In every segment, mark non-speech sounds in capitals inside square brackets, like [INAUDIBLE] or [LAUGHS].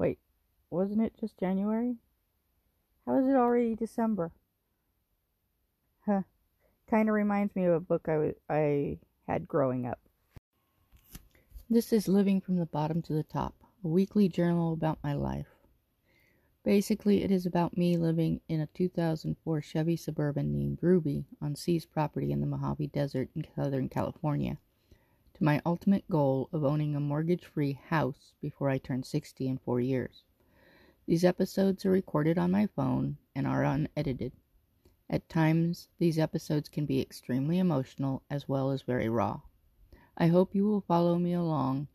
Wait, wasn't it just January? How is it already December? Huh. Kind of reminds me of a book I, w- I had growing up. This is Living from the Bottom to the Top, a weekly journal about my life. Basically, it is about me living in a 2004 Chevy Suburban named Ruby on seized property in the Mojave Desert in Southern California, to my ultimate goal of owning a mortgage free house before I turn 60 in four years. These episodes are recorded on my phone and are unedited. At times, these episodes can be extremely emotional as well as very raw. I hope you will follow me along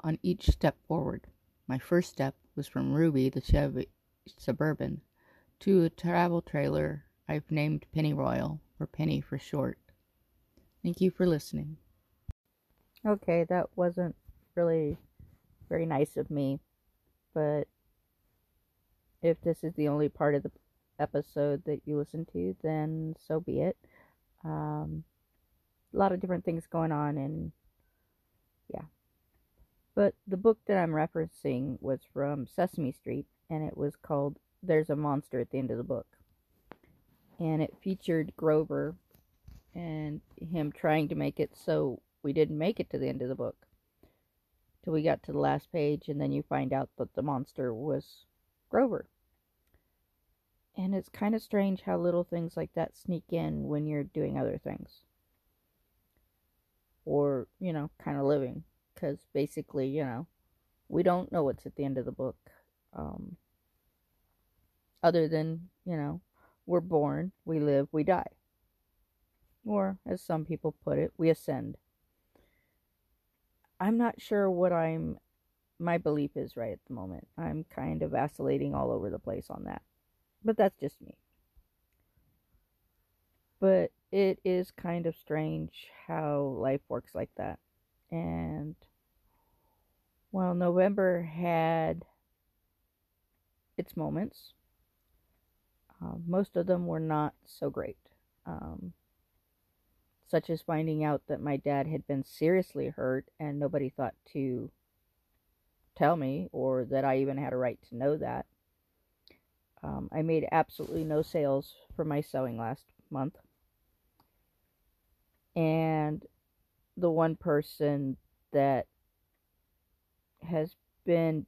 on each step forward. My first step was from Ruby, the Chevy Suburban, to a travel trailer I've named Pennyroyal, or Penny for short. Thank you for listening. Okay, that wasn't really very nice of me, but if this is the only part of the episode that you listen to, then so be it. Um, a lot of different things going on, and yeah. But the book that I'm referencing was from Sesame Street, and it was called There's a Monster at the End of the Book. And it featured Grover and him trying to make it so we didn't make it to the end of the book. Till we got to the last page, and then you find out that the monster was Grover. And it's kind of strange how little things like that sneak in when you're doing other things. Or, you know, kind of living. Because basically, you know, we don't know what's at the end of the book. Um, other than, you know, we're born, we live, we die. Or, as some people put it, we ascend. I'm not sure what I'm, my belief is right at the moment. I'm kind of vacillating all over the place on that. But that's just me. But it is kind of strange how life works like that. And, while November had its moments. Uh, most of them were not so great. Um, such as finding out that my dad had been seriously hurt and nobody thought to tell me or that I even had a right to know that. Um, I made absolutely no sales for my sewing last month. And the one person that has been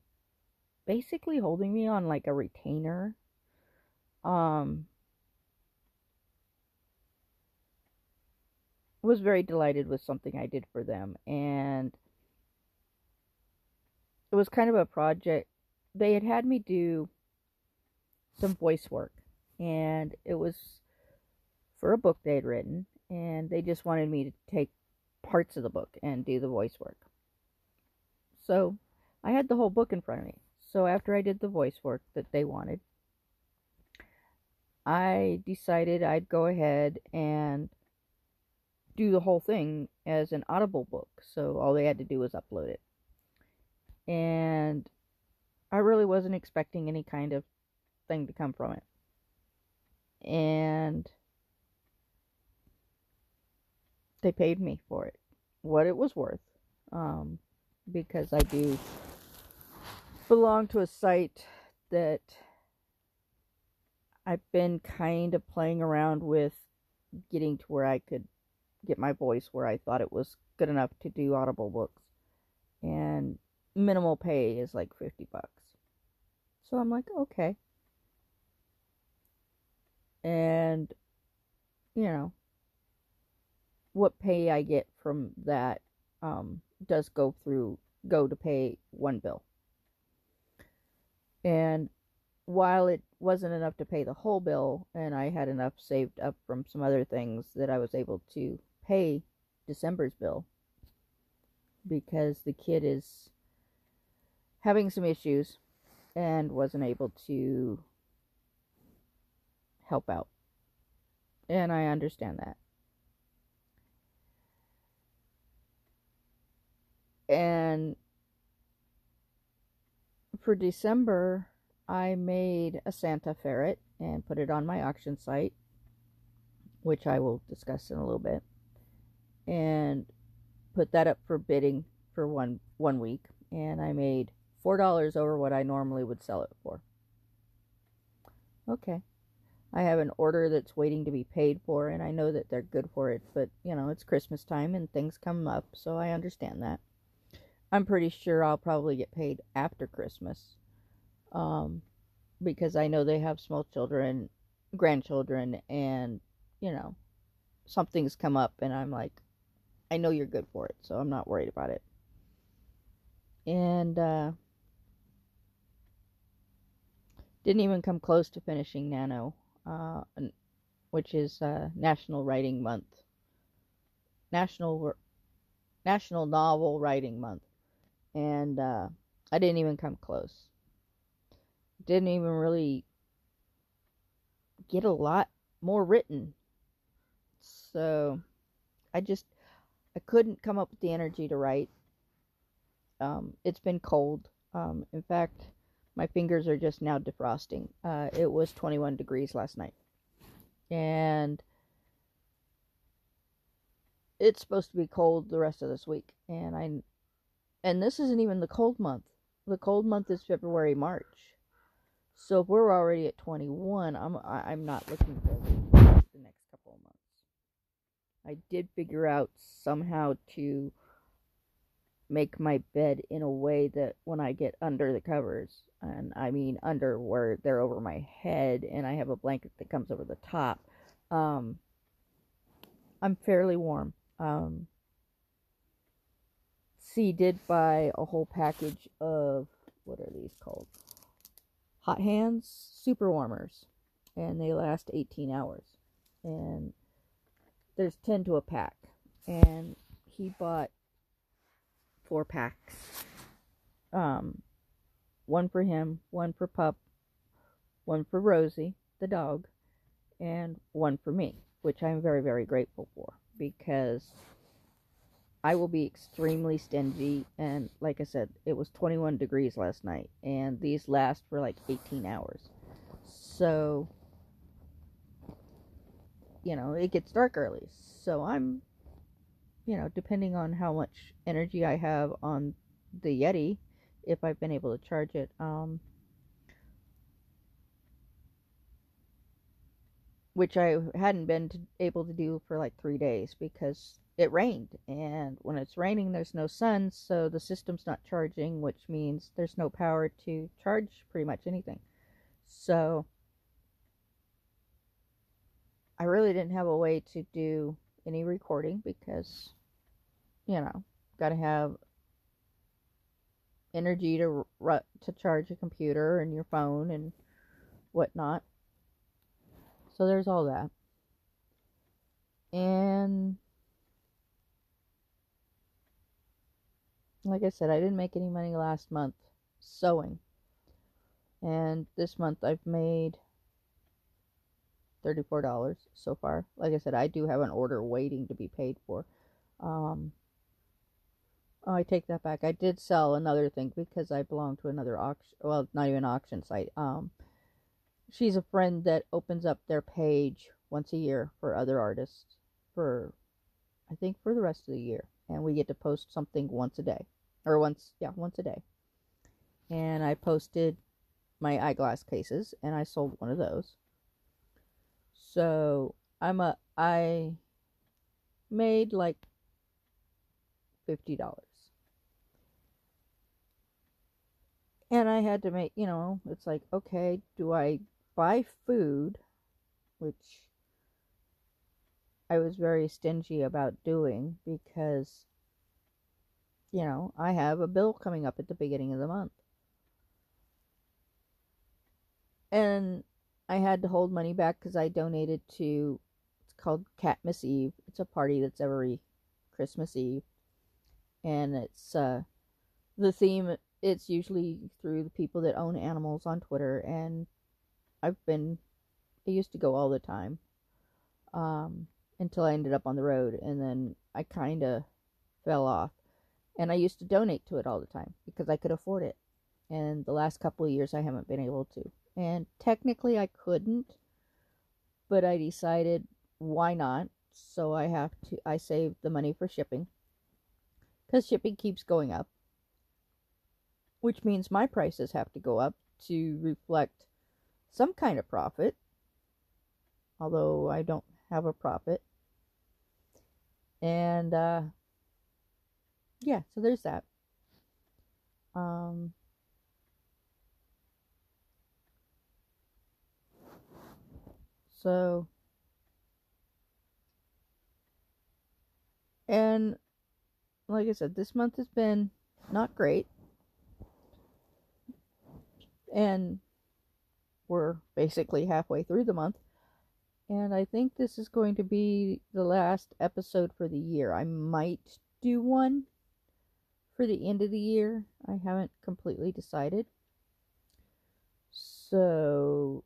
basically holding me on like a retainer um was very delighted with something I did for them and it was kind of a project they had had me do some voice work and it was for a book they had written and they just wanted me to take parts of the book and do the voice work. So I had the whole book in front of me. So after I did the voice work that they wanted I decided I'd go ahead and do the whole thing as an audible book so all they had to do was upload it and I really wasn't expecting any kind of thing to come from it. And they paid me for it, what it was worth, um, because I do belong to a site that I've been kind of playing around with getting to where I could get my voice where I thought it was good enough to do audible books. And minimal pay is like 50 bucks. So I'm like, okay. And, you know, what pay I get from that um, does go through, go to pay one bill. And while it wasn't enough to pay the whole bill, and I had enough saved up from some other things that I was able to pay December's bill because the kid is having some issues and wasn't able to help out. And I understand that. And for December, I made a Santa ferret and put it on my auction site, which I will discuss in a little bit, and put that up for bidding for one one week. And I made $4 over what I normally would sell it for. Okay. I have an order that's waiting to be paid for, and I know that they're good for it, but you know, it's Christmas time and things come up, so I understand that. I'm pretty sure I'll probably get paid after Christmas um, because I know they have small children, grandchildren, and you know, something's come up, and I'm like, I know you're good for it, so I'm not worried about it. And uh, didn't even come close to finishing Nano, uh, which is uh, National Writing Month, National National Novel Writing Month, and uh, I didn't even come close. Didn't even really get a lot more written. So I just I couldn't come up with the energy to write. Um, it's been cold. Um, in fact, my fingers are just now defrosting. Uh, it was 21 degrees last night. And it's supposed to be cold the rest of this week. And I and this isn't even the cold month. The cold month is February, March. So if we're already at 21, I'm I'm not looking for the next couple of months. I did figure out somehow to make my bed in a way that when I get under the covers, and I mean under where they're over my head, and I have a blanket that comes over the top. Um, I'm fairly warm. Um, C did buy a whole package of what are these called? Hot Hands Super Warmers, and they last 18 hours. And there's 10 to a pack, and he bought four packs. Um, one for him, one for Pup, one for Rosie, the dog, and one for me, which I'm very, very grateful for because I will be extremely stingy. And like I said, it was 21 degrees last night, and these last for like 18 hours. So, you know, it gets dark early. So I'm, you know, depending on how much energy I have on the Yeti, if I've been able to charge it. Um, which I hadn't been to, able to do for like three days because it rained. And when it's raining, there's no sun, so the system's not charging, which means there's no power to charge pretty much anything. So I really didn't have a way to do any recording because, you know, got to have energy to to charge a computer and your phone and whatnot. So there's all that. And like I said, I didn't make any money last month sewing. And this month I've made $34 so far. Like I said, I do have an order waiting to be paid for. Um, Oh, I take that back. I did sell another thing because I belong to another auction. Well, not even auction site. Um, she's a friend that opens up their page once a year for other artists for, I think, for the rest of the year, and we get to post something once a day, or once, yeah, once a day. And I posted my eyeglass cases, and I sold one of those. So I'm a I made like fifty dollars. And I had to make, you know, it's like, okay, do I buy food, which I was very stingy about doing because, you know, I have a bill coming up at the beginning of the month. And I had to hold money back because I donated to, it's called Catmas Eve. It's a party that's every Christmas Eve. And it's, uh, the theme it's usually through the people that own animals on Twitter, and I've been, I used to go all the time, um, until I ended up on the road, and then I kind of fell off, and I used to donate to it all the time because I could afford it, and the last couple of years I haven't been able to, and technically I couldn't, but I decided why not, so I have to, I saved the money for shipping, because shipping keeps going up which means my prices have to go up to reflect some kind of profit, although I don't have a profit. And uh, yeah, so there's that. Um, so, and like I said, this month has been not great. And we're basically halfway through the month. And I think this is going to be the last episode for the year. I might do one for the end of the year. I haven't completely decided. So,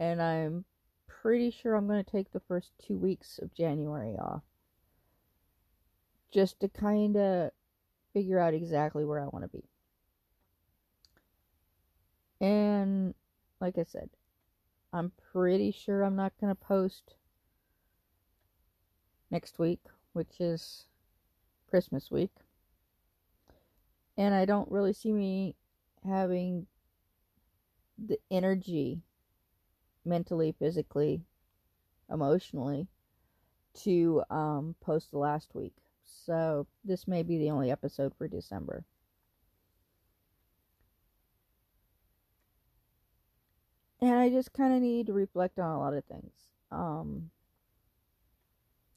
and I'm pretty sure I'm going to take the first two weeks of January off. Just to kind of figure out exactly where I want to be. And like I said, I'm pretty sure I'm not going to post next week, which is Christmas week. And I don't really see me having the energy mentally, physically, emotionally to um, post the last week. So this may be the only episode for December. and I just kind of need to reflect on a lot of things. Um,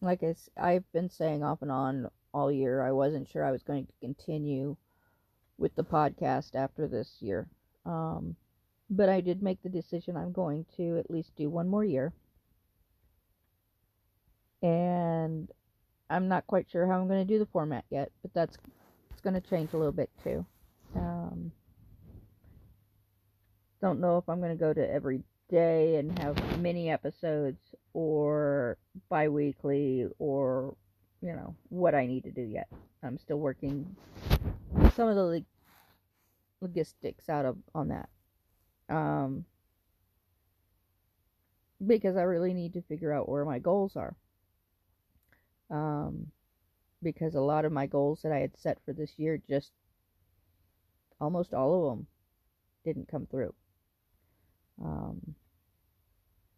like I, I've been saying off and on all year, I wasn't sure I was going to continue with the podcast after this year. Um, but I did make the decision I'm going to at least do one more year. And I'm not quite sure how I'm going to do the format yet, but that's it's going to change a little bit too. Um, don't know if I'm going to go to every day and have mini episodes or bi weekly or, you know, what I need to do yet. I'm still working some of the logistics out of on that. Um, because I really need to figure out where my goals are. Um, because a lot of my goals that I had set for this year just almost all of them didn't come through. Um,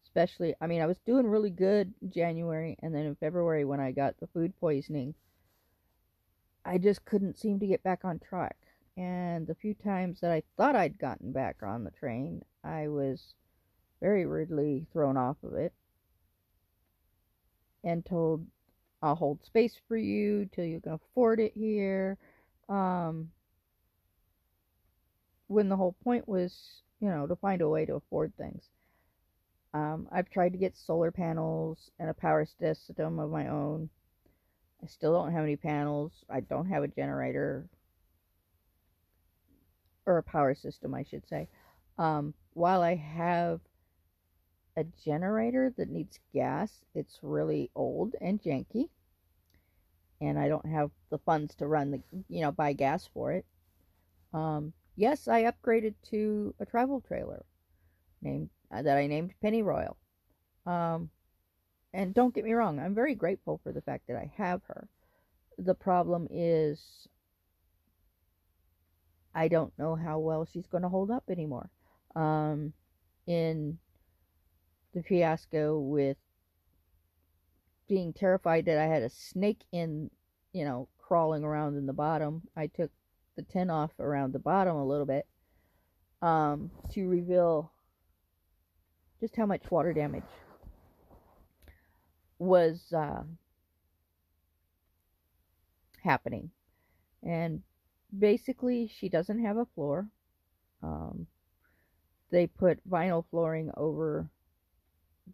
especially, I mean, I was doing really good January, and then in February when I got the food poisoning, I just couldn't seem to get back on track. And the few times that I thought I'd gotten back on the train, I was very rudely thrown off of it and told, I'll hold space for you till you can afford it here. Um, when the whole point was you know, to find a way to afford things. Um, I've tried to get solar panels and a power system of my own. I still don't have any panels. I don't have a generator or a power system, I should say. Um, while I have a generator that needs gas, it's really old and janky, and I don't have the funds to run the, you know, buy gas for it. Um, Yes, I upgraded to a travel trailer named uh, that I named Pennyroyal. Um, and don't get me wrong, I'm very grateful for the fact that I have her. The problem is I don't know how well she's going to hold up anymore. Um, in the fiasco with being terrified that I had a snake in, you know, crawling around in the bottom, I took the tin off around the bottom a little bit um, to reveal just how much water damage was uh, happening. And basically, she doesn't have a floor. Um, they put vinyl flooring over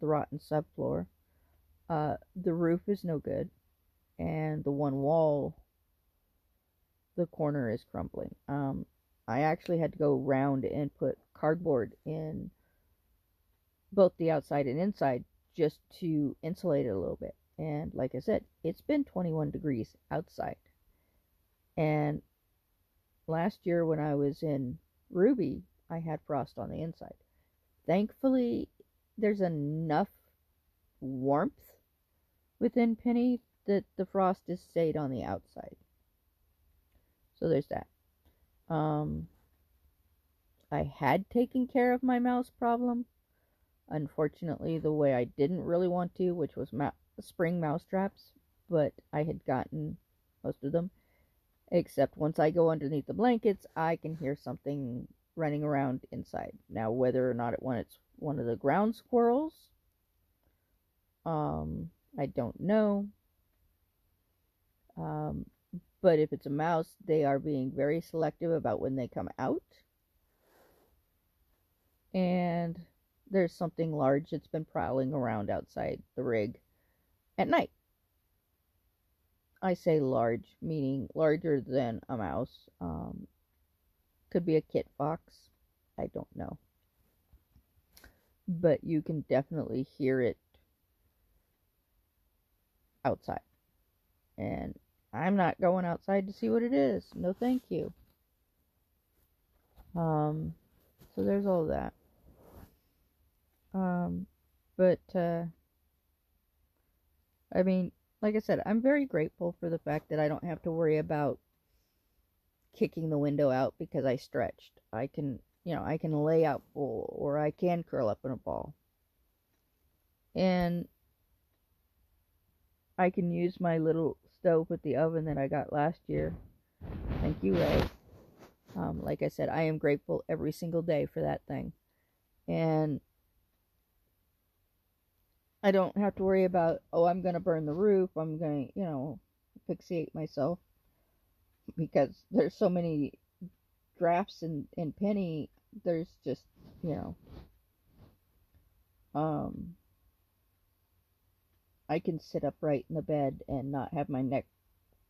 the rotten subfloor. Uh, the roof is no good, and the one wall the corner is crumbling. Um, I actually had to go round and put cardboard in both the outside and inside just to insulate it a little bit. And like I said, it's been 21 degrees outside. And last year when I was in Ruby, I had frost on the inside. Thankfully, there's enough warmth within Penny that the frost is stayed on the outside. So there's that. Um, I had taken care of my mouse problem. Unfortunately, the way I didn't really want to, which was ma- spring mouse traps, but I had gotten most of them. Except once I go underneath the blankets, I can hear something running around inside. Now, whether or not it it's one of the ground squirrels, um, I don't know. Um, but if it's a mouse, they are being very selective about when they come out. And there's something large that's been prowling around outside the rig at night. I say large, meaning larger than a mouse. Um, could be a kit fox. I don't know. But you can definitely hear it outside. And I'm not going outside to see what it is. No, thank you. Um, so there's all that. Um, but, uh, I mean, like I said, I'm very grateful for the fact that I don't have to worry about kicking the window out because I stretched. I can, you know, I can lay out full or I can curl up in a ball. And I can use my little stove with the oven that I got last year. Thank you, Ray. Um, like I said, I am grateful every single day for that thing. And I don't have to worry about, oh, I'm going to burn the roof. I'm going to, you know, asphyxiate myself because there's so many drafts in, in Penny. There's just, you know, um, I can sit upright in the bed and not have my neck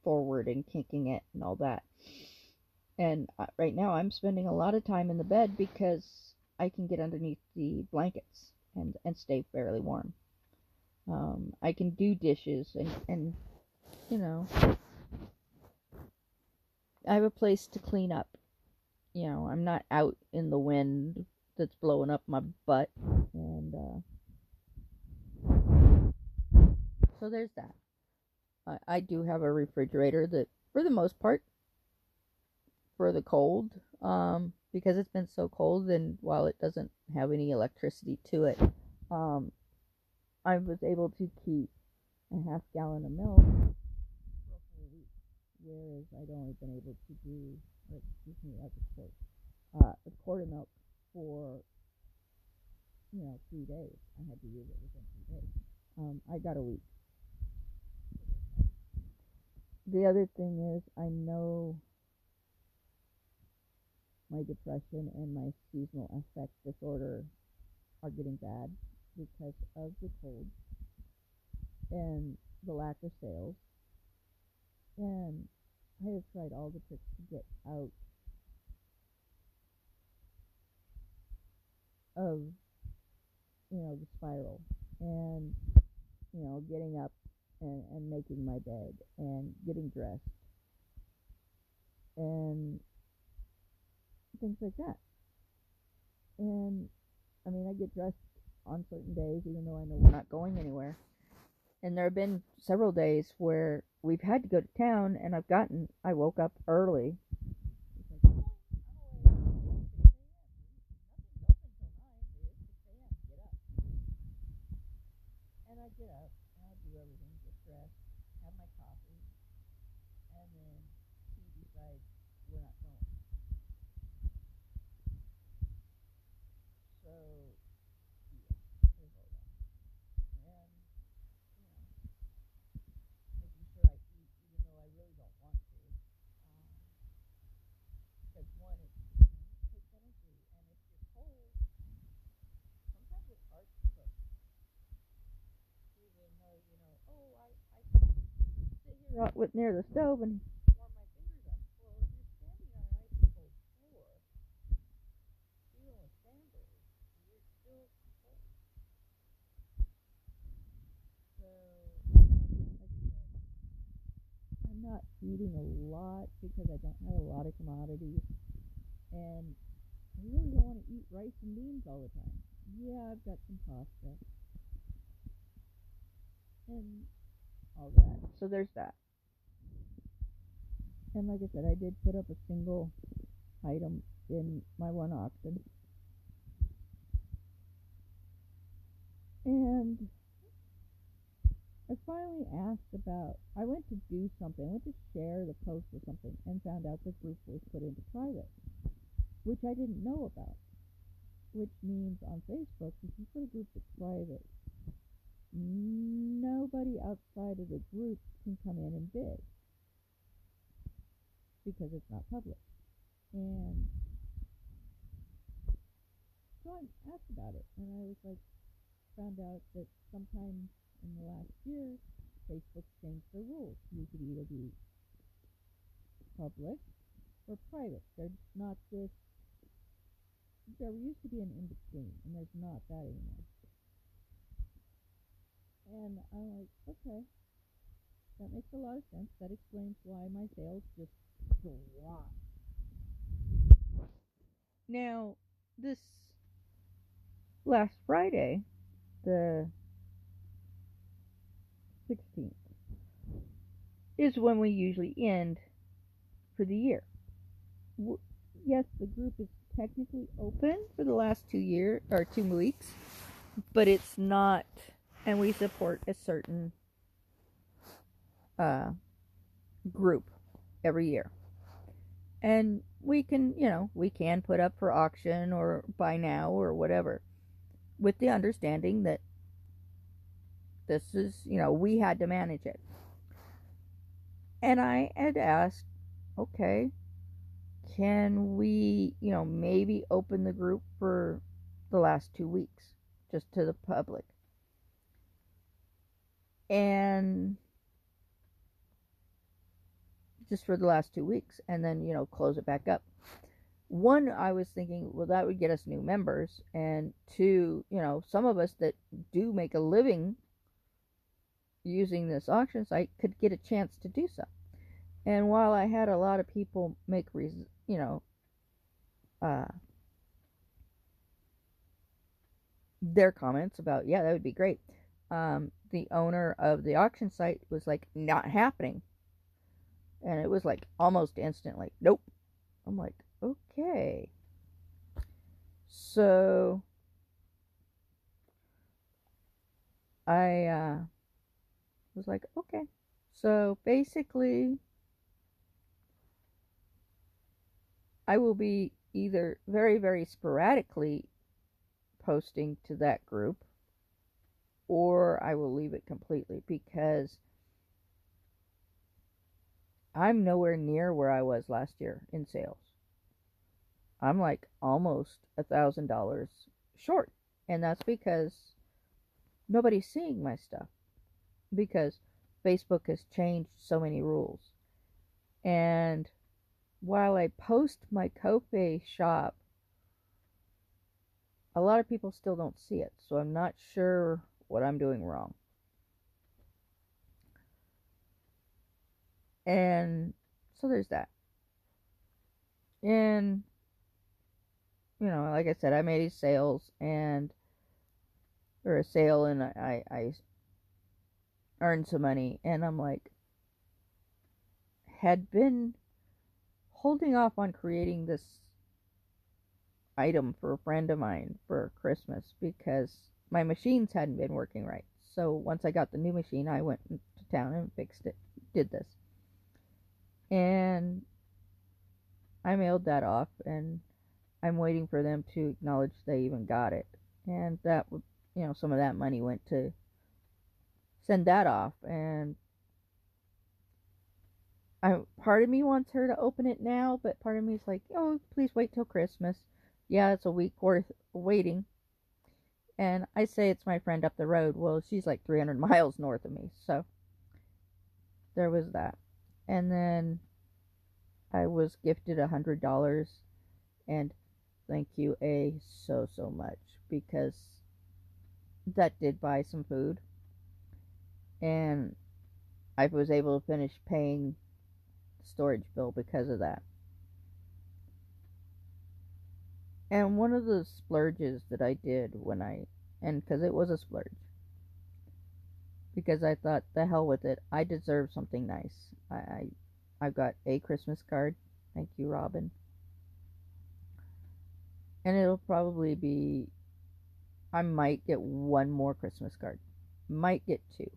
forward and kinking it and all that. And uh, right now I'm spending a lot of time in the bed because I can get underneath the blankets and, and stay fairly warm. Um, I can do dishes and, and, you know, I have a place to clean up. You know, I'm not out in the wind that's blowing up my butt. And, uh, so there's that. I, I do have a refrigerator that, for the most part, for the cold, um, because it's been so cold, and while it doesn't have any electricity to it, um, I was able to keep a half gallon of milk for a week, whereas I'd only been able to do, excuse me, that's a quart, uh, a quart of milk for, you know, three days. I had to use it within three days. Um, I got a week the other thing is I know my depression and my seasonal affect disorder are getting bad because of the cold and the lack of sales. And I have tried all the tricks to get out of you know the spiral and you know getting up and, and making my bed and getting dressed and things like that. And I mean, I get dressed on certain days, even though I know we're not going anywhere. And there have been several days where we've had to go to town, and I've gotten, I woke up early. And I get up, and I do everything dress, have my coffee, and then he decides we're not going. So, yeah, there's all that. And, you know, making sure I eat even though I really don't want to. Um, because one, it, you know, it takes energy, and if you're cold, sometimes it's hard to cook. Even though, you know, oh, I sit here near the stove and warm my fingers up. Well, if you're standing on an icy cold floor, even with sandals, you're still cold. So, and like I said, I'm not eating a lot because I don't have a lot of commodities, and I really don't want to eat rice and beans all the time. Yeah, I've got some pasta. And all that. So there's that. And like I said, I did put up a single item in my one auction. And I finally asked about, I went to do something, I went to share the post or something, and found out the group was put into private, which I didn't know about. Which means on Facebook, if you put a group that's private, nobody outside of the group can come in and bid because it's not public. And so I asked about it, and I was like, found out that sometime in the last year, Facebook changed their rules. You could either be public or private. There's not this. There used to be an in between, and there's not that anymore. And I'm like, okay, that makes a lot of sense. That explains why my sales just. Now, this last Friday, the 16th, is when we usually end for the year. Yes, the group is technically open for the last two year or two weeks, but it's not, and we support a certain uh, group every year. And we can, you know, we can put up for auction or buy now or whatever with the understanding that this is, you know, we had to manage it. And I had asked, okay, can we, you know, maybe open the group for the last two weeks just to the public? And just for the last two weeks and then, you know, close it back up. One, I was thinking, well, that would get us new members. And two, you know, some of us that do make a living using this auction site could get a chance to do so. And while I had a lot of people make, res- you know, uh, their comments about, yeah, that would be great. Um, the owner of the auction site was like, not happening and it was like almost instant like nope. I'm like okay. So i uh was like okay. So basically i will be either very very sporadically posting to that group or i will leave it completely because I'm nowhere near where I was last year in sales. I'm like almost a thousand dollars short. And that's because nobody's seeing my stuff. Because Facebook has changed so many rules. And while I post my Ko-fi shop, a lot of people still don't see it. So I'm not sure what I'm doing wrong. And so there's that. And, you know, like I said, I made sales and, or a sale and I, I earned some money. And I'm like, had been holding off on creating this item for a friend of mine for Christmas because my machines hadn't been working right. So once I got the new machine, I went to town and fixed it, did this and I mailed that off and I'm waiting for them to acknowledge they even got it. And that you know, some of that money went to send that off and I part of me wants her to open it now, but part of me is like, "Oh, please wait till Christmas." Yeah, it's a week worth waiting. And I say it's my friend up the road. Well, she's like 300 miles north of me. So there was that and then I was gifted a hundred dollars. And thank you a so so much. Because that did buy some food. And I was able to finish paying the storage bill because of that. And one of the splurges that I did when I and because it was a splurge because I thought the hell with it. I deserve something nice. I, I I've got a Christmas card. Thank you, Robin. And it'll probably be, I might get one more Christmas card. Might get two.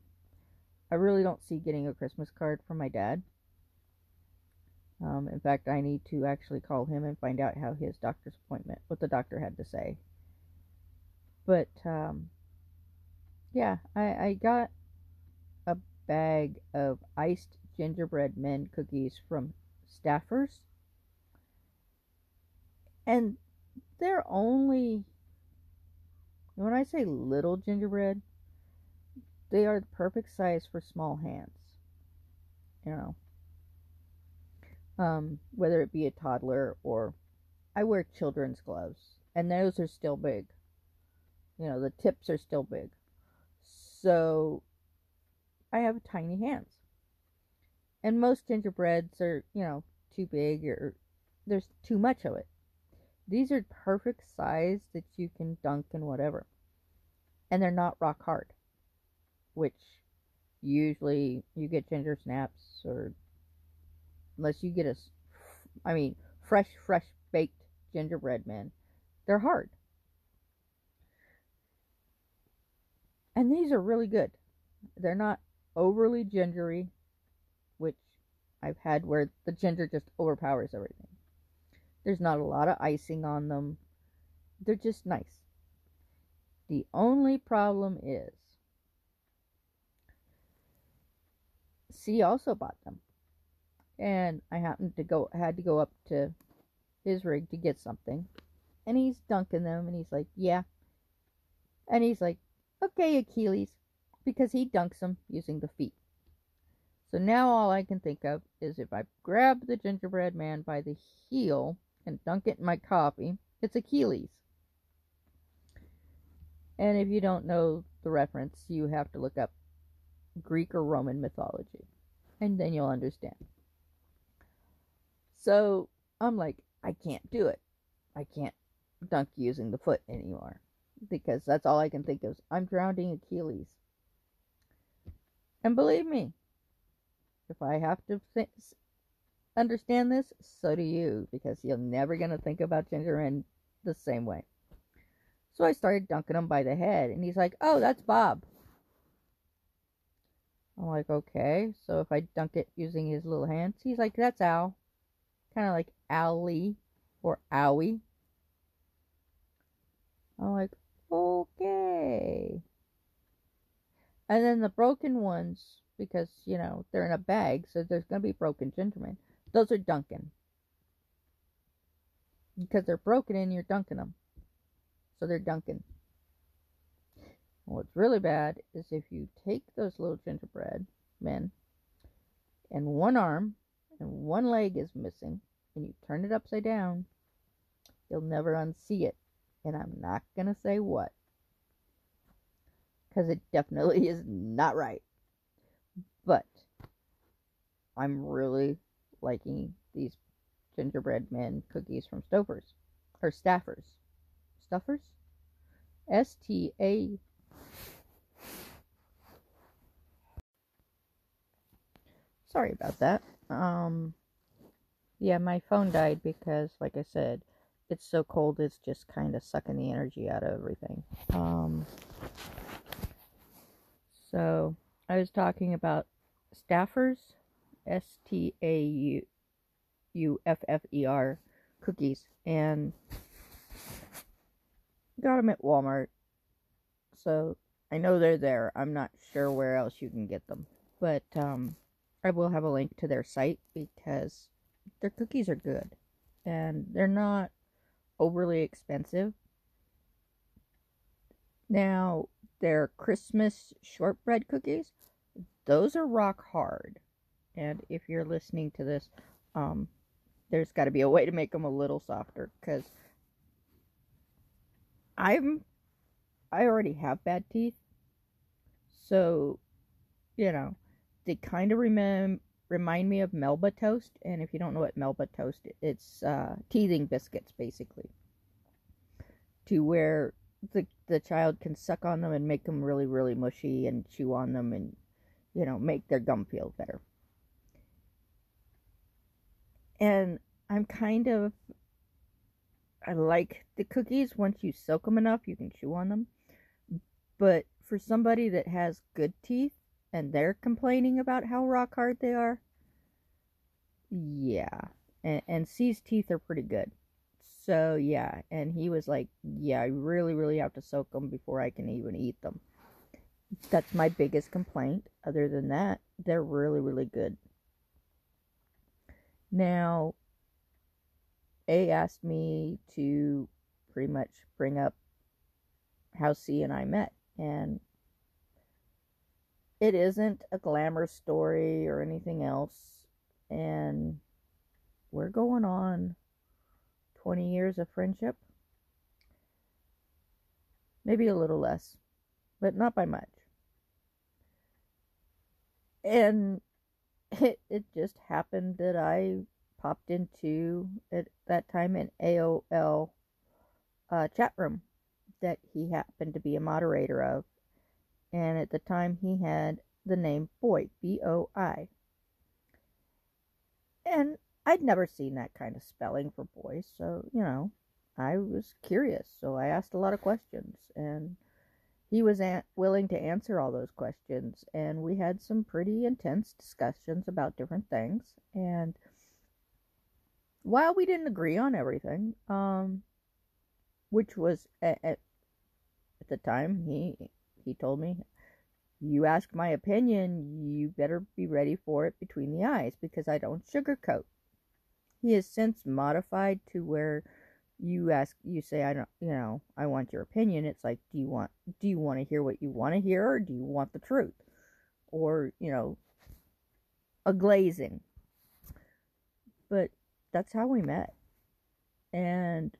I really don't see getting a Christmas card from my dad. Um, in fact, I need to actually call him and find out how his doctor's appointment, what the doctor had to say. But um, yeah, I, I got bag of iced gingerbread men cookies from Staffers. And they're only, when I say little gingerbread, they are the perfect size for small hands. You know, um, whether it be a toddler or I wear children's gloves, and those are still big. You know, the tips are still big. So I have tiny hands. And most gingerbreads are, you know, too big or there's too much of it. These are perfect size that you can dunk in whatever. And they're not rock hard, which usually you get ginger snaps or unless you get a, I mean, fresh, fresh baked gingerbread men, they're hard. And these are really good. They're not overly gingery, which I've had where the ginger just overpowers everything. There's not a lot of icing on them. They're just nice. The only problem is C also bought them and I happened to go had to go up to his rig to get something, and he's dunking them, and he's like, "Yeah," and he's like, "Okay, Achilles," because he dunks them using the feet. So now all I can think of is if I grab the gingerbread man by the heel and dunk it in my coffee, it's Achilles. And if you don't know the reference, you have to look up Greek or Roman mythology, and then you'll understand. So I'm like, I can't do it. I can't dunk using the foot anymore because that's all I can think of. I'm drowning Achilles. And believe me, if I have to th- understand this, so do you, because you're never going to think about Ginger in the same way. So I started dunking him by the head, and he's like, Oh, that's Bob. I'm like, Okay. So if I dunk it using his little hands, he's like, That's Al kind of like Owly or Owie. I'm like, okay. And then the broken ones, because, you know, they're in a bag, so there's going to be broken gentlemen. Those are Duncan. Because they're broken and you're dunking them. So they're Duncan. What's really bad is if you take those little gingerbread men and one arm and one leg is missing, and you turn it upside down, you'll never unsee it. And I'm not going to say what. Because it definitely [LAUGHS] is not right. But I'm really liking these gingerbread men cookies from Stouffer's. Or Staffers. Stuffers? S T A. Sorry about that. Um, yeah, my phone died because, like I said, it's so cold, it's just kind of sucking the energy out of everything. Um, so, I was talking about Staffers, S T A U U F F E R cookies, and got them at Walmart. So, I know they're there. I'm not sure where else you can get them. But, um, I will have a link to their site because their cookies are good and they're not overly expensive. Now, their Christmas shortbread cookies, those are rock hard. And if you're listening to this, um, there's got to be a way to make them a little softer because I'm I already have bad teeth. So, you know, they kind of remem- remind me of Melba toast. And if you don't know what Melba toast, it's uh, teething biscuits basically, to where the the child can suck on them and make them really really mushy and chew on them and you know make their gum feel better. And I'm kind of I like the cookies. Once you soak them enough, you can chew on them. But for somebody that has good teeth and they're complaining about how rock hard they are, yeah. And, and C's teeth are pretty good. So, yeah. And he was like, yeah, I really, really have to soak them before I can even eat them. That's my biggest complaint. Other than that, they're really, really good. Now, A asked me to pretty much bring up how C and I met. And it isn't a glamour story or anything else. And we're going on 20 years of friendship. Maybe a little less, but not by much. And [LAUGHS] it, it just happened that I popped into at that time an AOL uh, chat room that he happened to be a moderator of. And at the time, he had the name Boy, B O I. And I'd never seen that kind of spelling for boys, so, you know, I was curious. So I asked a lot of questions. And he was an- willing to answer all those questions. And we had some pretty intense discussions about different things. And while we didn't agree on everything, um, which was at, at, at the time he he told me you ask my opinion you better be ready for it between the eyes because i don't sugarcoat he has since modified to where you ask you say i don't you know i want your opinion. It's like do you want do you want to hear what you want to hear or do you want the truth? Or you know a glazing. But that's how we met. And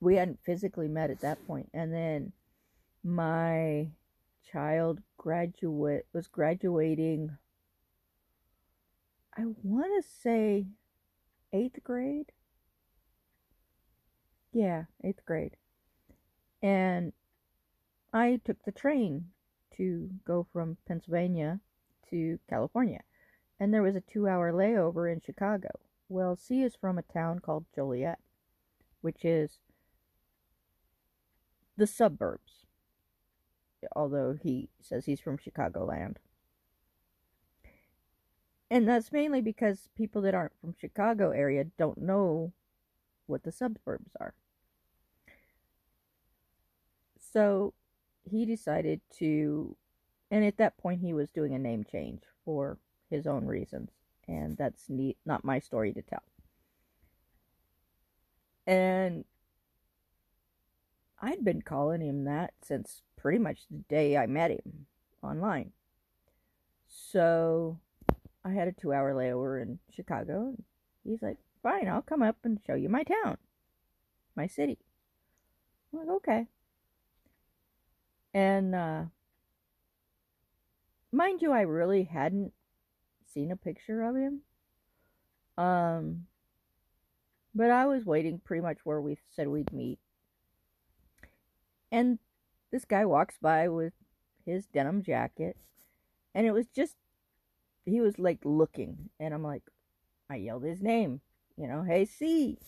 we hadn't physically met at that point. And then my child graduate was graduating I want to say 8th grade yeah 8th grade and I took the train to go from Pennsylvania to California and there was a 2 hour layover in Chicago well C is from a town called Joliet which is the suburbs. Although he says he's from Chicagoland. And that's mainly because people that aren't from Chicago area don't know what the suburbs are. So he decided to and at that point he was doing a name change for his own reasons and that's neat, not my story to tell. And I'd been calling him that since pretty much the day I met him online. So I had a two hour layover in Chicago. And He's like, fine, I'll come up and show you my town, my city. I'm like, okay. And, uh, mind you, I really hadn't seen a picture of him. Um, but I was waiting pretty much where we said we'd meet. And this guy walks by with his denim jacket. And it was just, he was like looking. And I'm like, I yelled his name, you know, hey, C.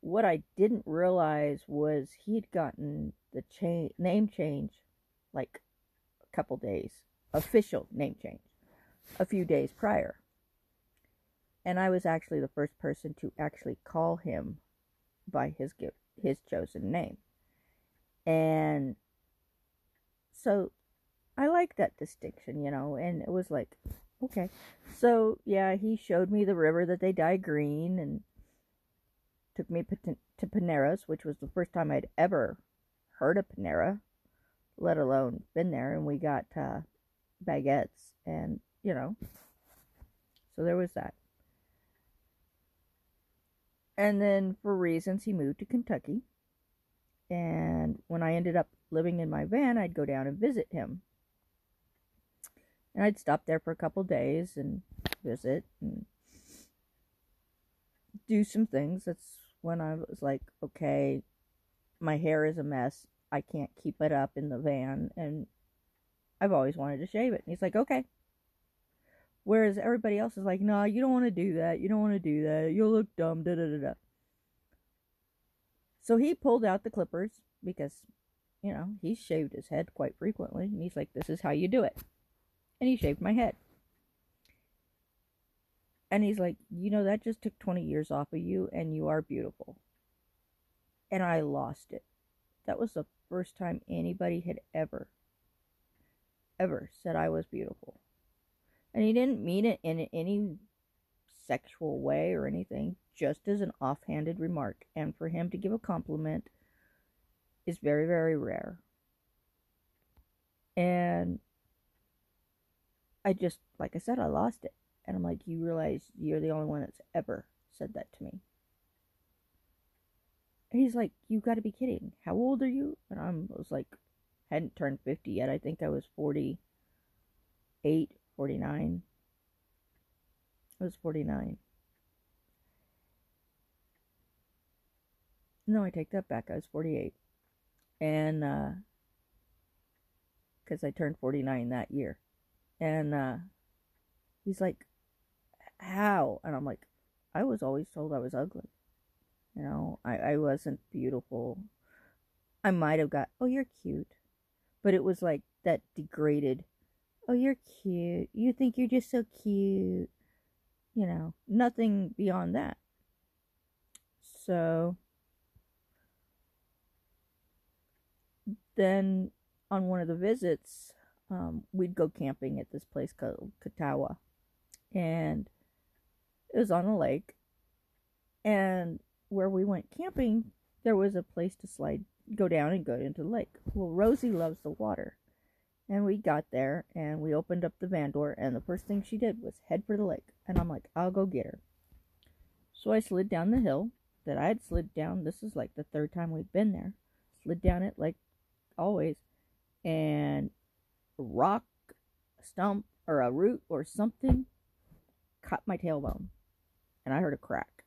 What I didn't realize was he'd gotten the cha- name change like a couple days, official name change, a few days prior. And I was actually the first person to actually call him by his his chosen name. And so I like that distinction, you know, and it was like, okay. So, yeah, he showed me the river that they dye green and took me to Panera's, which was the first time I'd ever heard of Panera, let alone been there. And we got uh, baguettes and, you know, so there was that. And then for reasons, he moved to Kentucky. And when I ended up living in my van, I'd go down and visit him. And I'd stop there for a couple days and visit and do some things. That's when I was like, okay, my hair is a mess. I can't keep it up in the van. And I've always wanted to shave it. And he's like, okay. Whereas everybody else is like, nah, you don't want to do that. You don't want to do that. You'll look dumb. Da da da da. So he pulled out the clippers because, you know, he shaved his head quite frequently. And he's like, this is how you do it. And he shaved my head. And he's like, you know, that just took 20 years off of you and you are beautiful. And I lost it. That was the first time anybody had ever, ever said I was beautiful. And he didn't mean it in any sexual way or anything, just as an offhanded remark. And for him to give a compliment is very, very rare. And I just, like I said, I lost it. And I'm like, you realize you're the only one that's ever said that to me. And he's like, you got to be kidding. How old are you? And I was like, hadn't turned 50 yet. I think I was 48, 49. I was 49. No, I take that back. I was 48. And, uh, because I turned 49 that year. And, uh, he's like, how? And I'm like, I was always told I was ugly. You know, I, I wasn't beautiful. I might have got, oh, you're cute. But it was like that degraded, oh, you're cute. You think you're just so cute. You know, nothing beyond that. So then on one of the visits, um, we'd go camping at this place called Katawa. And it was on a lake. And where we went camping, there was a place to slide, go down and go into the lake. Well, Rosie loves the water. And we got there and we opened up the van door, and the first thing she did was head for the lake. And I'm like, I'll go get her. So I slid down the hill that I had slid down. This is like the third time we'd been there. Slid down it like always. And rock, a stump, or a root or something cut my tailbone and I heard a crack,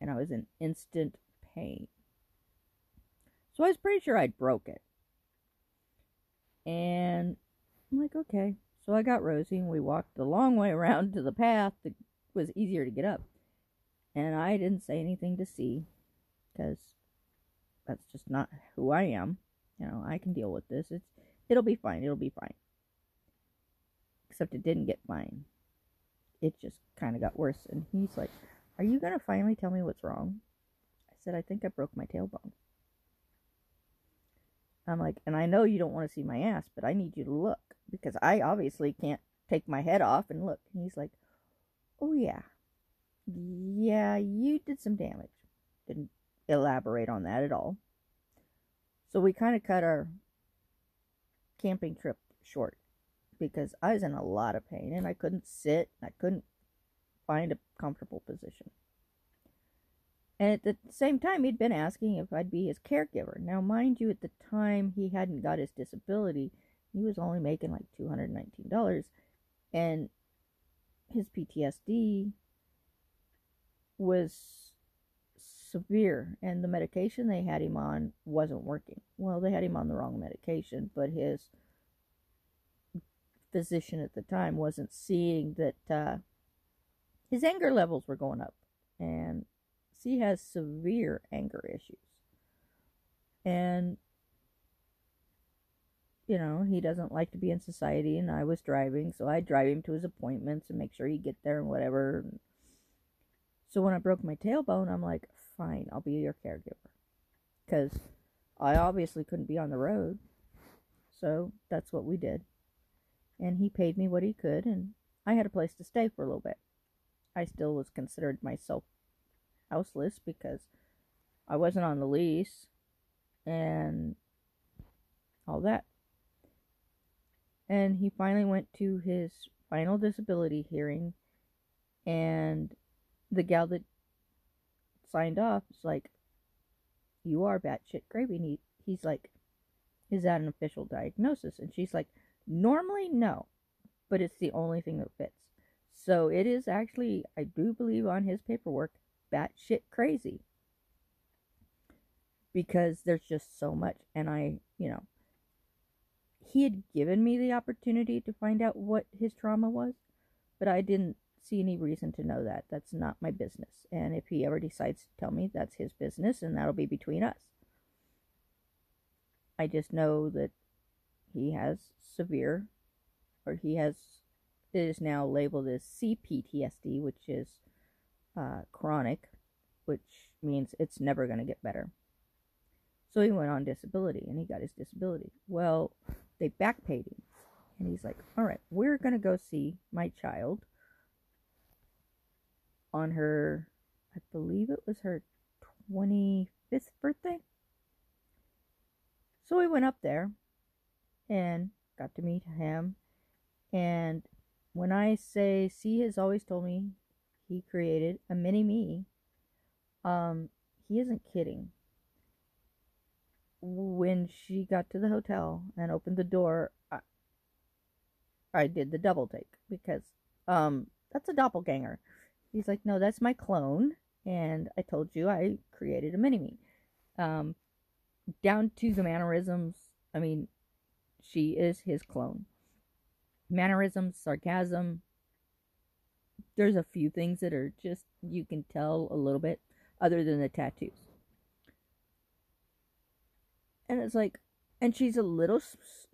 and I was in instant pain. So I was pretty sure I'd broke it. And I'm like, okay. So I got Rosie, and we walked the long way around to the path that was easier to get up. And I didn't say anything to C, because that's just not who I am. You know, I can deal with this. It's it'll be fine. It'll be fine. Except it didn't get fine it just kind of got worse. And he's like, Are you going to finally tell me what's wrong? I said, I think I broke my tailbone. I'm like, And I know you don't want to see my ass, but I need you to look because I obviously can't take my head off and look. And he's like, Oh, yeah. Yeah, you did some damage. Didn't elaborate on that at all. So we kind of cut our camping trip short because I was in a lot of pain and I couldn't sit. I couldn't find a comfortable position. And at the same time, he'd been asking if I'd be his caregiver. Now, mind you, at the time he hadn't got his disability, he was only making like $219. And his PTSD was severe, and the medication they had him on wasn't working. Well, they had him on the wrong medication, but his physician at the time wasn't seeing that uh, his anger levels were going up. And he has severe anger issues. And, you know, he doesn't like to be in society, and I was driving, so I'd drive him to his appointments and make sure he'd get there and whatever. So when I broke my tailbone, I'm like, fine, I'll be your caregiver. Because I obviously couldn't be on the road. So that's what we did and he paid me what he could, and I had a place to stay for a little bit. I still was considered myself houseless because I wasn't on the lease and all that. And he finally went to his final disability hearing, and the gal that signed off It's like, You are batshit crazy. And he, he's like, Is that an official diagnosis? And she's like, Normally, no, but it's the only thing that fits. So it is actually, I do believe on his paperwork, batshit crazy. Because there's just so much. And I, you know, he had given me the opportunity to find out what his trauma was, but I didn't see any reason to know that. That's not my business. And if he ever decides to tell me, that's his business, and that'll be between us. I just know that he has severe, or he has, it is now labeled as CPTSD, which is uh, chronic, which means it's never going to get better. So he went on disability and he got his disability. Well, they back paid him. And he's like, all right, we're going to go see my child on her, I believe it was her 25th birthday. So we went up there and got to meet him. And when I say C has always told me he created a mini me, um, he isn't kidding. When she got to the hotel and opened the door, I, I did the double take because um, that's a doppelganger. He's like, no, that's my clone, and I told you I created a mini me. Um, down to the mannerisms. I mean, she is his clone. Mannerisms, sarcasm. There's a few things that are just, you can tell a little bit, other than the tattoos. And it's like, and she's a little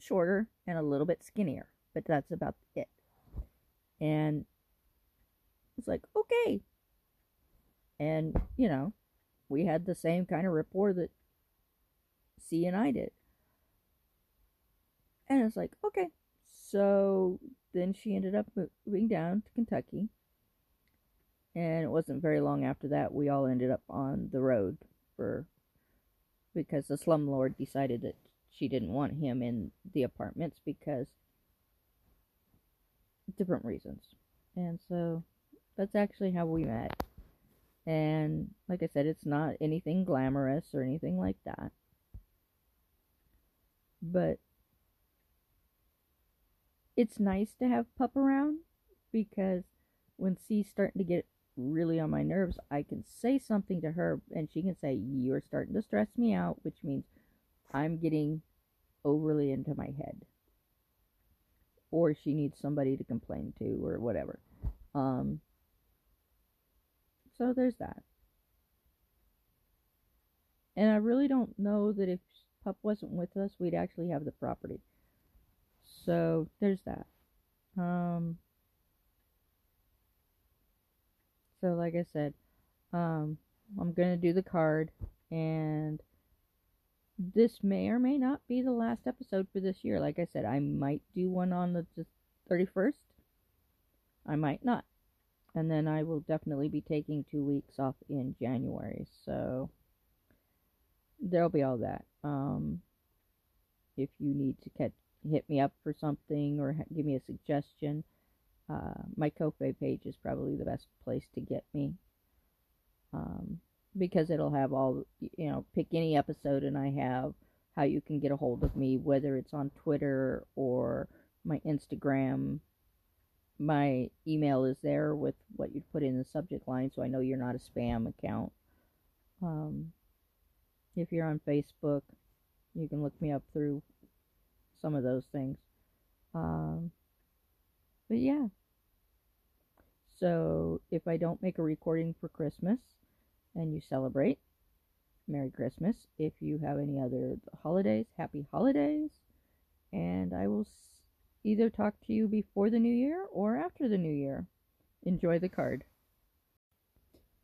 shorter and a little bit skinnier, but that's about it. And it's like, okay. And, you know, we had the same kind of rapport that C and I did. And it's like, okay. So then she ended up moving down to Kentucky. And it wasn't very long after that we all ended up on the road for because the slumlord decided that she didn't want him in the apartments because different reasons. And so that's actually how we met. And like I said, it's not anything glamorous or anything like that. But it's nice to have Pup around because when C's starting to get really on my nerves, I can say something to her and she can say, You're starting to stress me out, which means I'm getting overly into my head. Or she needs somebody to complain to or whatever. Um, so there's that. And I really don't know that if Pup wasn't with us, we'd actually have the property. So there's that. Um, so like I said, um, I'm gonna do the card, and this may or may not be the last episode for this year. Like I said, I might do one on the 31st. I might not. And then I will definitely be taking two weeks off in January. So there'll be all that. Um, if you need to catch, hit me up for something or give me a suggestion, uh, my Ko-fi page is probably the best place to get me. Um, because it'll have all, you know, pick any episode and I have how you can get a hold of me, whether it's on Twitter or my Instagram. My email is there with what you put in the subject line, so I know you're not a spam account. Um, if you're on Facebook, you can look me up through some of those things. Um, but yeah. So if I don't make a recording for Christmas and you celebrate, Merry Christmas. If you have any other holidays, happy holidays. And I will either talk to you before the new year or after the new year. Enjoy the card.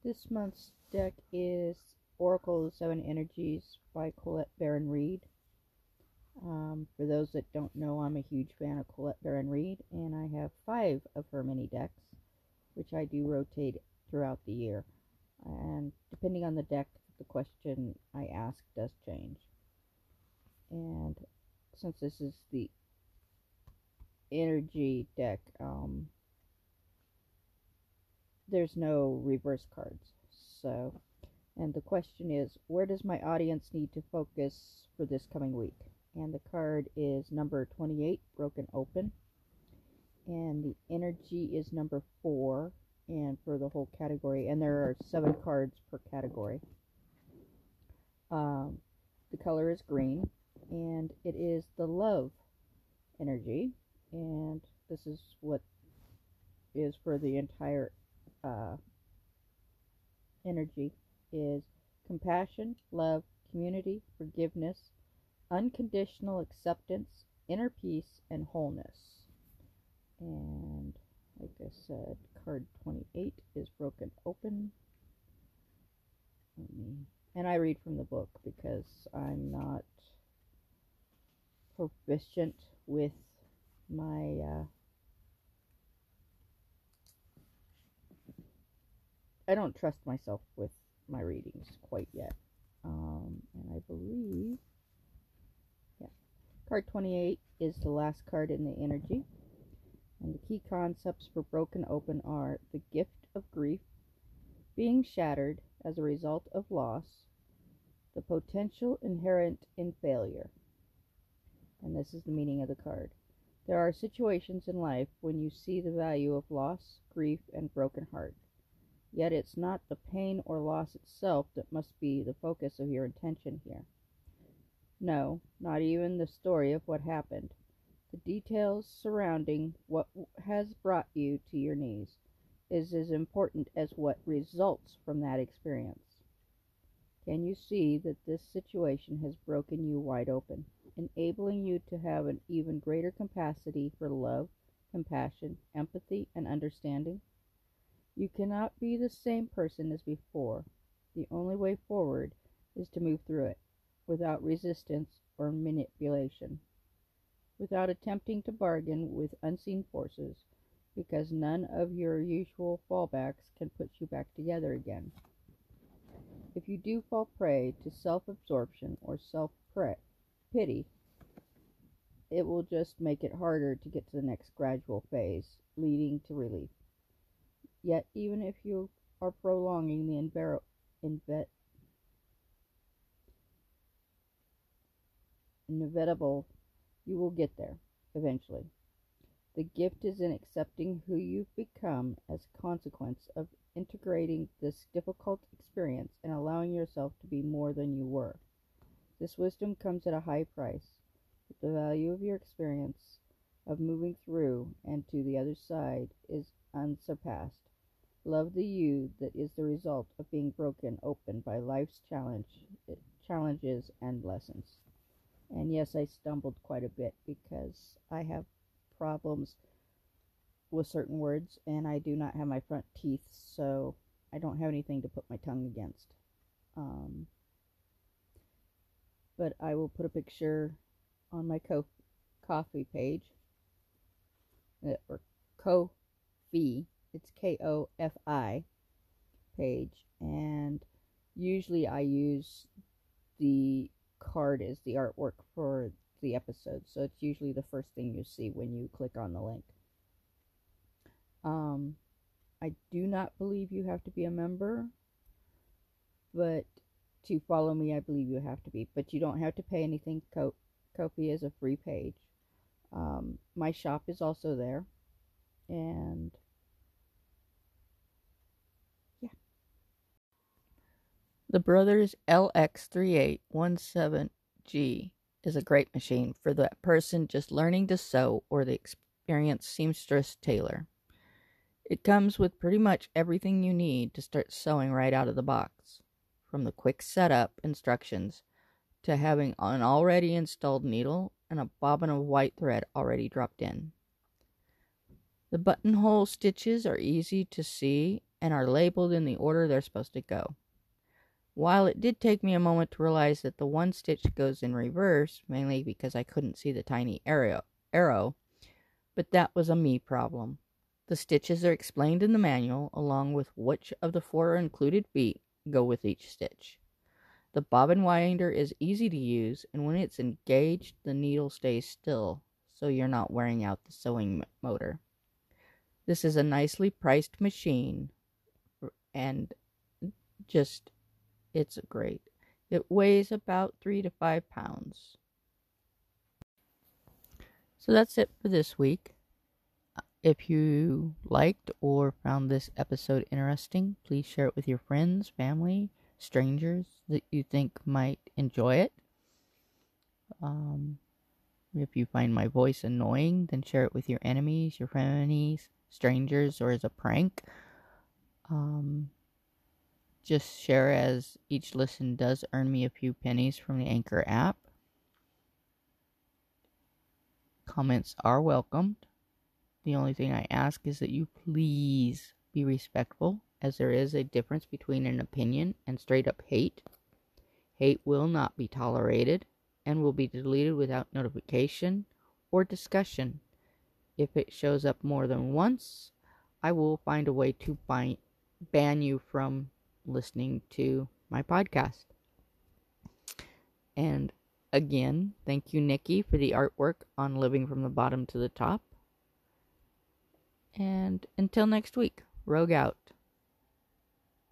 This month's deck is Oracle of the Seven Energies by Colette Baron Reid. Um, for those that don't know, I'm a huge fan of Colette Baron Reid, and I have five of her mini decks, which I do rotate throughout the year. And depending on the deck, the question I ask does change. And since this is the energy deck, um, there's no reverse cards. So and the question is, where does my audience need to focus for this coming week? And the card is number 28, Broken Open. And the energy is number 4, and for the whole category. And there are seven cards per category. Um, the color is green, and it is the love energy. And this is what is for the entire uh, energy is compassion, love, community, forgiveness, unconditional acceptance, inner peace, and wholeness. And like I said, card 28 is broken open. And I read from the book because I'm not proficient with my uh, I don't trust myself with my readings quite yet. Um, and I believe, yeah, card 28 is the last card in the energy. And the key concepts for Broken Open are the gift of grief, being shattered as a result of loss, the potential inherent in failure. And this is the meaning of the card. There are situations in life when you see the value of loss, grief, and broken heart. Yet it's not the pain or loss itself that must be the focus of your attention here. No, not even the story of what happened. The details surrounding what has brought you to your knees is as important as what results from that experience. Can you see that this situation has broken you wide open, enabling you to have an even greater capacity for love, compassion, empathy, and understanding? You cannot be the same person as before. The only way forward is to move through it, without resistance or manipulation, without attempting to bargain with unseen forces, because none of your usual fallbacks can put you back together again. If you do fall prey to self absorption or self pity, it will just make it harder to get to the next gradual phase, leading to relief. Yet, even if you are prolonging the inevitable, you will get there eventually. The gift is in accepting who you've become as a consequence of integrating this difficult experience and allowing yourself to be more than you were. This wisdom comes at a high price, but the value of your experience of moving through and to the other side is unsurpassed. Love the you that is the result of being broken open by life's challenge, challenges and lessons. And yes, I stumbled quite a bit because I have problems with certain words and I do not have my front teeth, so I don't have anything to put my tongue against. Um, but I will put a picture on my co- coffee page, uh, or Ko-fi. It's K O F I page, and usually I use the card as the artwork for the episode, so it's usually the first thing you see when you click on the link. Um, I do not believe you have to be a member, but to follow me, I believe you have to be, but you don't have to pay anything. Co- Ko-fi is a free page. Um, my shop is also there, and yeah. The Brothers LX3817G is a great machine for that person just learning to sew or the experienced seamstress tailor. It comes with pretty much everything you need to start sewing right out of the box, from the quick setup instructions to having an already installed needle and a bobbin of white thread already dropped in. The buttonhole stitches are easy to see and are labeled in the order they're supposed to go. While it did take me a moment to realize that the one stitch goes in reverse, mainly because I couldn't see the tiny arrow, arrow, but that was a me problem. The stitches are explained in the manual, along with which of the four included feet go with each stitch. The bobbin winder is easy to use, and when it's engaged, the needle stays still, so you're not wearing out the sewing motor. This is a nicely priced machine, and just it's great. It weighs about three to five pounds. So that's it for this week. If you liked or found this episode interesting, please share it with your friends, family, strangers that you think might enjoy it. Um, if you find my voice annoying, then share it with your enemies, your frenemies, strangers or as a prank. Um, just share as each listen does earn me a few pennies from the Anchor app. Comments are welcomed. The only thing I ask is that you please be respectful, as there is a difference between an opinion and straight up hate. Hate will not be tolerated and will be deleted without notification or discussion. If it shows up more than once, I will find a way to ban you from listening to my podcast. And again, thank you, Nikki, for the artwork on Living from the Bottom to the Top. And until next week, Rogue out.